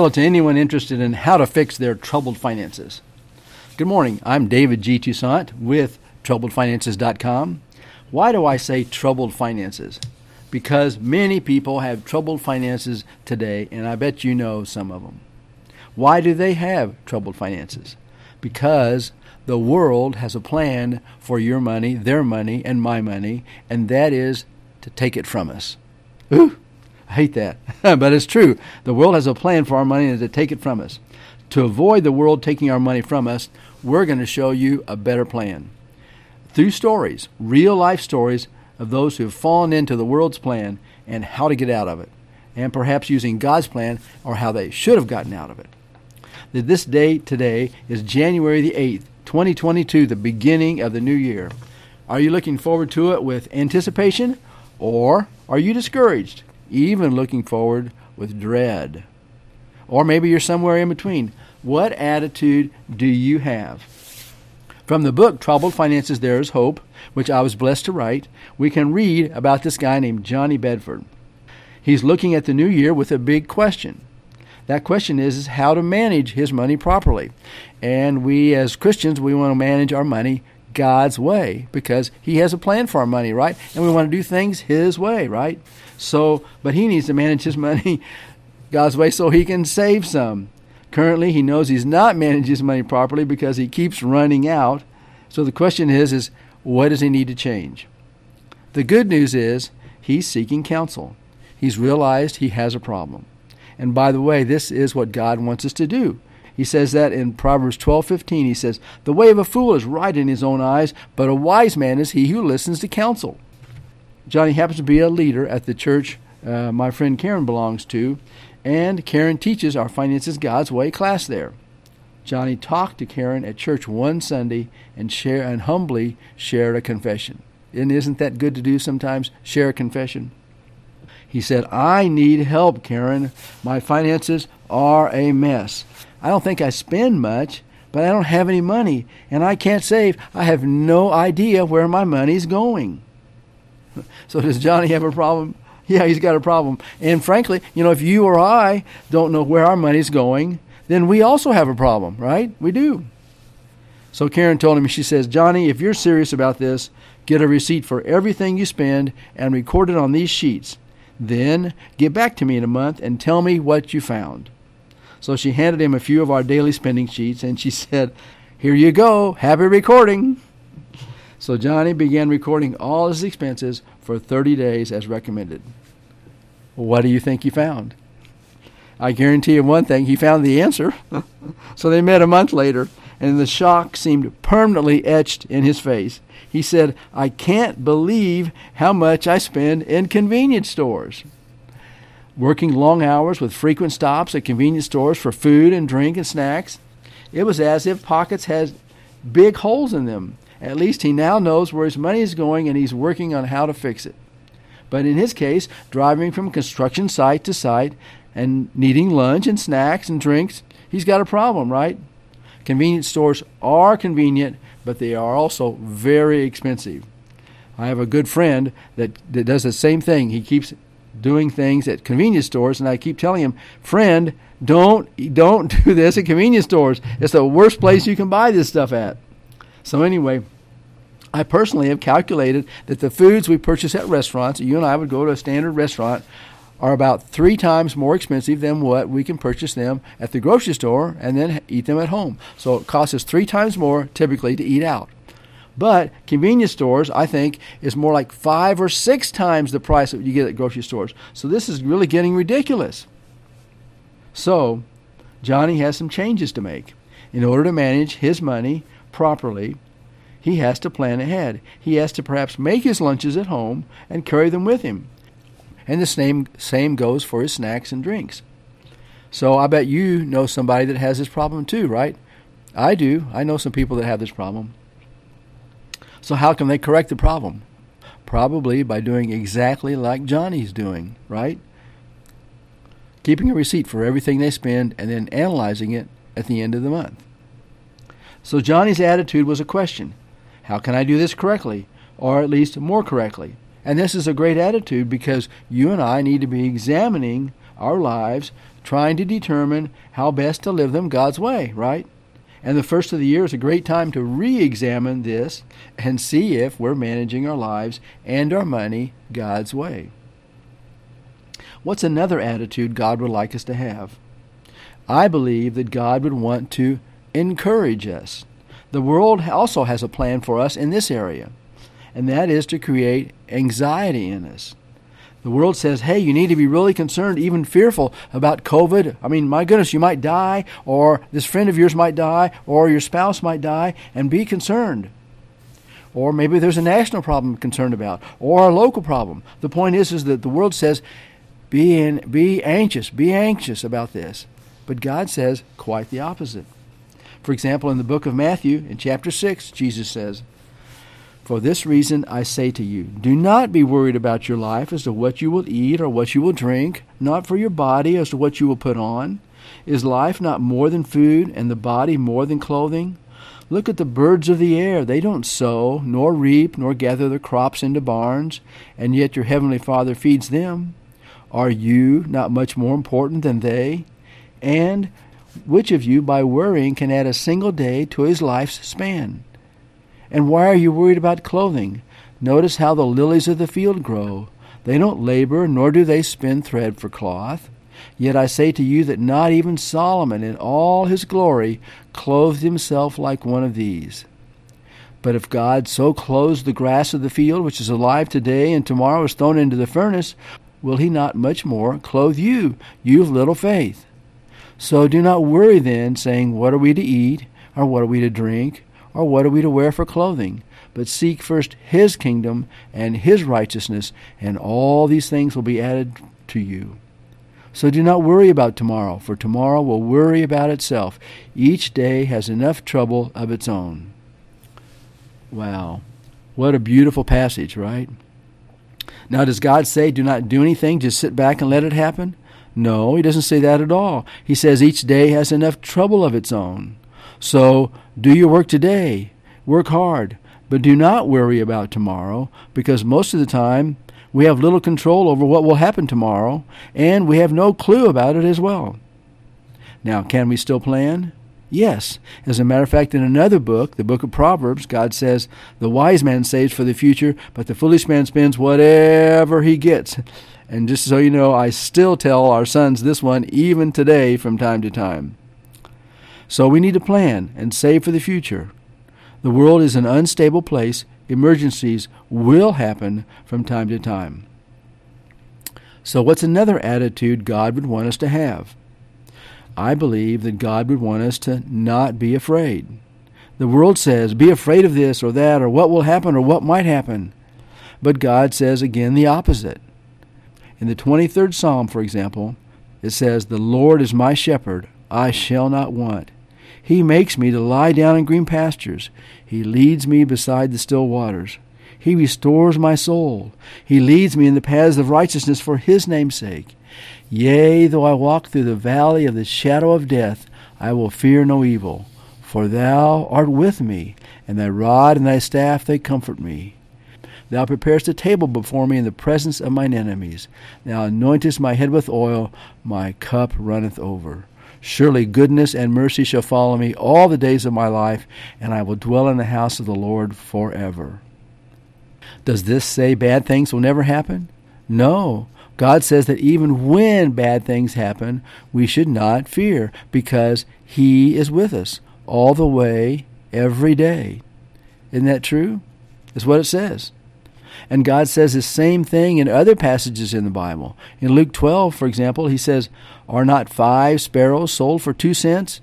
Hello to anyone interested in how to fix their troubled finances. Good morning. I'm David G. Toussaint with TroubledFinances.com. Why do I say troubled finances? Because many people have troubled finances today, and I bet you know some of them. Why do they have troubled finances? Because the world has a plan for your money, their money, and my money, and that is to take it from us. Ooh, I hate that, but it's true. The world has a plan for our money and to take it from us. To avoid the world taking our money from us, we're going to show you a better plan. Through stories, real life stories of those who have fallen into the world's plan and how to get out of it, and perhaps using God's plan or how they should have gotten out of it. This day today is January the 8th, 2022, the beginning of the new year. Are you looking forward to it with anticipation or are you discouraged? Even looking forward with dread. Or maybe you're somewhere in between. What attitude do you have? From the book Troubled Finances There is Hope, which I was blessed to write, we can read about this guy named Johnny Bedford. He's looking at the new year with a big question. That question is, is how to manage his money properly. And we as Christians, we want to manage our money God's way because He has a plan for our money, right? And we want to do things His way, right? So, but He needs to manage His money God's way so He can save some. Currently, He knows He's not managing His money properly because He keeps running out. So the question is, is what does He need to change? The good news is He's seeking counsel. He's realized He has a problem. And by the way, this is what God wants us to do. He says that in Proverbs 12:15. He says, "The way of a fool is right in his own eyes, but a wise man is he who listens to counsel." Johnny happens to be a leader at the church uh, my friend Karen belongs to, and Karen teaches our Finances God's Way class there. Johnny talked to Karen at church one Sunday and share and humbly shared a confession. And isn't that good to do sometimes? Share a confession. He said, I need help, Karen. My finances are a mess. I don't think I spend much, but I don't have any money and I can't save. I have no idea where my money's going. So does Johnny have a problem? Yeah, he's got a problem. And frankly, you know, if you or I don't know where our money's going, then we also have a problem, right? We do. So Karen told him, she says, Johnny, if you're serious about this, get a receipt for everything you spend and record it on these sheets. Then get back to me in a month and tell me what you found. So she handed him a few of our daily spending sheets and she said, Here you go, happy recording. So Johnny began recording all his expenses for 30 days as recommended. What do you think he found? I guarantee you one thing, he found the answer. so they met a month later, and the shock seemed permanently etched in his face. He said, I can't believe how much I spend in convenience stores working long hours with frequent stops at convenience stores for food and drink and snacks. It was as if pockets had big holes in them. At least he now knows where his money is going and he's working on how to fix it. But in his case, driving from construction site to site and needing lunch and snacks and drinks, he's got a problem, right? Convenience stores are convenient, but they are also very expensive. I have a good friend that, that does the same thing. He keeps doing things at convenience stores, and I keep telling him, friend, don't don't do this at convenience stores. It's the worst place you can buy this stuff at. So anyway, I personally have calculated that the foods we purchase at restaurants, you and I would go to a standard restaurant, are about three times more expensive than what we can purchase them at the grocery store and then eat them at home. So it costs us three times more typically to eat out. But convenience stores, I think, is more like five or six times the price that you get at grocery stores. So this is really getting ridiculous. So Johnny has some changes to make. In order to manage his money properly, he has to plan ahead. He has to perhaps make his lunches at home and carry them with him. And the same, same goes for his snacks and drinks. So I bet you know somebody that has this problem too, right? I do. I know some people that have this problem. So, how can they correct the problem? Probably by doing exactly like Johnny's doing, right? Keeping a receipt for everything they spend and then analyzing it at the end of the month. So, Johnny's attitude was a question How can I do this correctly? Or at least more correctly? And this is a great attitude because you and I need to be examining our lives trying to determine how best to live them God's way, right? And the first of the year is a great time to re examine this and see if we're managing our lives and our money God's way. What's another attitude God would like us to have? I believe that God would want to encourage us. The world also has a plan for us in this area, and that is to create anxiety in us. The world says, hey, you need to be really concerned, even fearful about COVID. I mean, my goodness, you might die, or this friend of yours might die, or your spouse might die, and be concerned. Or maybe there's a national problem concerned about, or a local problem. The point is, is that the world says, be, in, be anxious, be anxious about this. But God says quite the opposite. For example, in the book of Matthew, in chapter 6, Jesus says, for this reason I say to you, do not be worried about your life as to what you will eat or what you will drink, not for your body as to what you will put on. Is life not more than food, and the body more than clothing? Look at the birds of the air. They don't sow, nor reap, nor gather their crops into barns, and yet your heavenly Father feeds them. Are you not much more important than they? And which of you, by worrying, can add a single day to his life's span? And why are you worried about clothing? Notice how the lilies of the field grow. They don't labor, nor do they spin thread for cloth. Yet I say to you that not even Solomon in all his glory clothed himself like one of these. But if God so clothes the grass of the field, which is alive today and tomorrow is thrown into the furnace, will he not much more clothe you, you of little faith? So do not worry then, saying, What are we to eat, or what are we to drink? Or what are we to wear for clothing? But seek first his kingdom and his righteousness, and all these things will be added to you. So do not worry about tomorrow, for tomorrow will worry about itself. Each day has enough trouble of its own. Wow. What a beautiful passage, right? Now, does God say, do not do anything, just sit back and let it happen? No, he doesn't say that at all. He says each day has enough trouble of its own. So do your work today. Work hard. But do not worry about tomorrow, because most of the time we have little control over what will happen tomorrow, and we have no clue about it as well. Now, can we still plan? Yes. As a matter of fact, in another book, the book of Proverbs, God says, The wise man saves for the future, but the foolish man spends whatever he gets. And just so you know, I still tell our sons this one even today from time to time. So we need to plan and save for the future. The world is an unstable place. Emergencies will happen from time to time. So, what's another attitude God would want us to have? I believe that God would want us to not be afraid. The world says, be afraid of this or that, or what will happen or what might happen. But God says again the opposite. In the 23rd Psalm, for example, it says, The Lord is my shepherd, I shall not want. He makes me to lie down in green pastures. He leads me beside the still waters. He restores my soul. He leads me in the paths of righteousness for his name's sake. Yea, though I walk through the valley of the shadow of death, I will fear no evil. For thou art with me, and thy rod and thy staff they comfort me. Thou preparest a table before me in the presence of mine enemies. Thou anointest my head with oil, my cup runneth over. Surely goodness and mercy shall follow me all the days of my life, and I will dwell in the house of the Lord forever. Does this say bad things will never happen? No. God says that even when bad things happen, we should not fear because He is with us all the way, every day. Isn't that true? That's what it says. And God says the same thing in other passages in the Bible. In Luke 12, for example, he says, Are not five sparrows sold for two cents?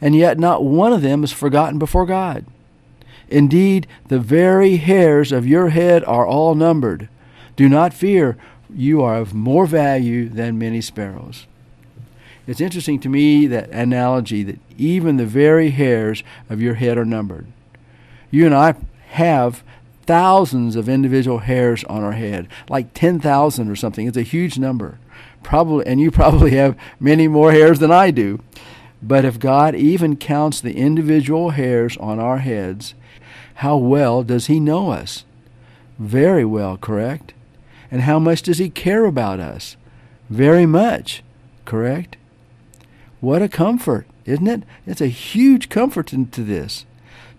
And yet not one of them is forgotten before God. Indeed, the very hairs of your head are all numbered. Do not fear, you are of more value than many sparrows. It's interesting to me that analogy that even the very hairs of your head are numbered. You and I have thousands of individual hairs on our head, like 10,000 or something. It's a huge number. Probably and you probably have many more hairs than I do. But if God even counts the individual hairs on our heads, how well does he know us? Very well, correct? And how much does he care about us? Very much. correct? What a comfort, isn't it? It's a huge comfort to, to this.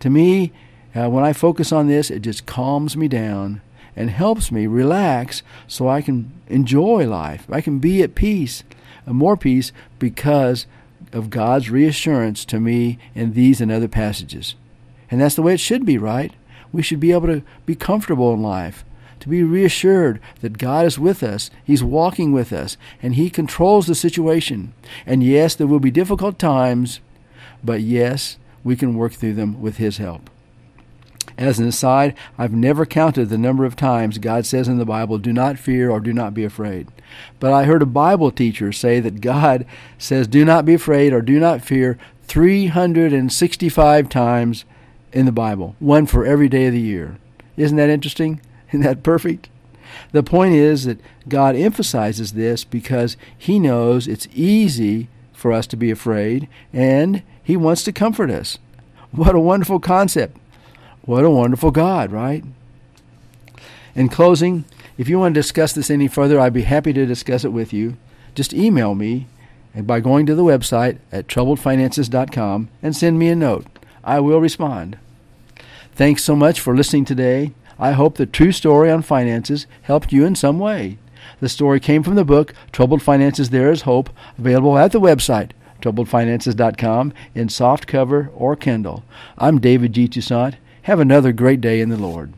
To me, uh, when I focus on this, it just calms me down and helps me relax so I can enjoy life. I can be at peace, uh, more peace, because of God's reassurance to me in these and other passages. And that's the way it should be, right? We should be able to be comfortable in life, to be reassured that God is with us, He's walking with us, and He controls the situation. And yes, there will be difficult times, but yes, we can work through them with His help. As an aside, I've never counted the number of times God says in the Bible, do not fear or do not be afraid. But I heard a Bible teacher say that God says, do not be afraid or do not fear 365 times in the Bible, one for every day of the year. Isn't that interesting? Isn't that perfect? The point is that God emphasizes this because He knows it's easy for us to be afraid and He wants to comfort us. What a wonderful concept. What a wonderful God, right? In closing, if you want to discuss this any further, I'd be happy to discuss it with you. Just email me and by going to the website at troubledfinances.com and send me a note. I will respond. Thanks so much for listening today. I hope the true story on finances helped you in some way. The story came from the book Troubled Finances There Is Hope, available at the website troubledfinances.com in soft cover or Kindle. I'm David G. Toussaint. Have another great day in the Lord.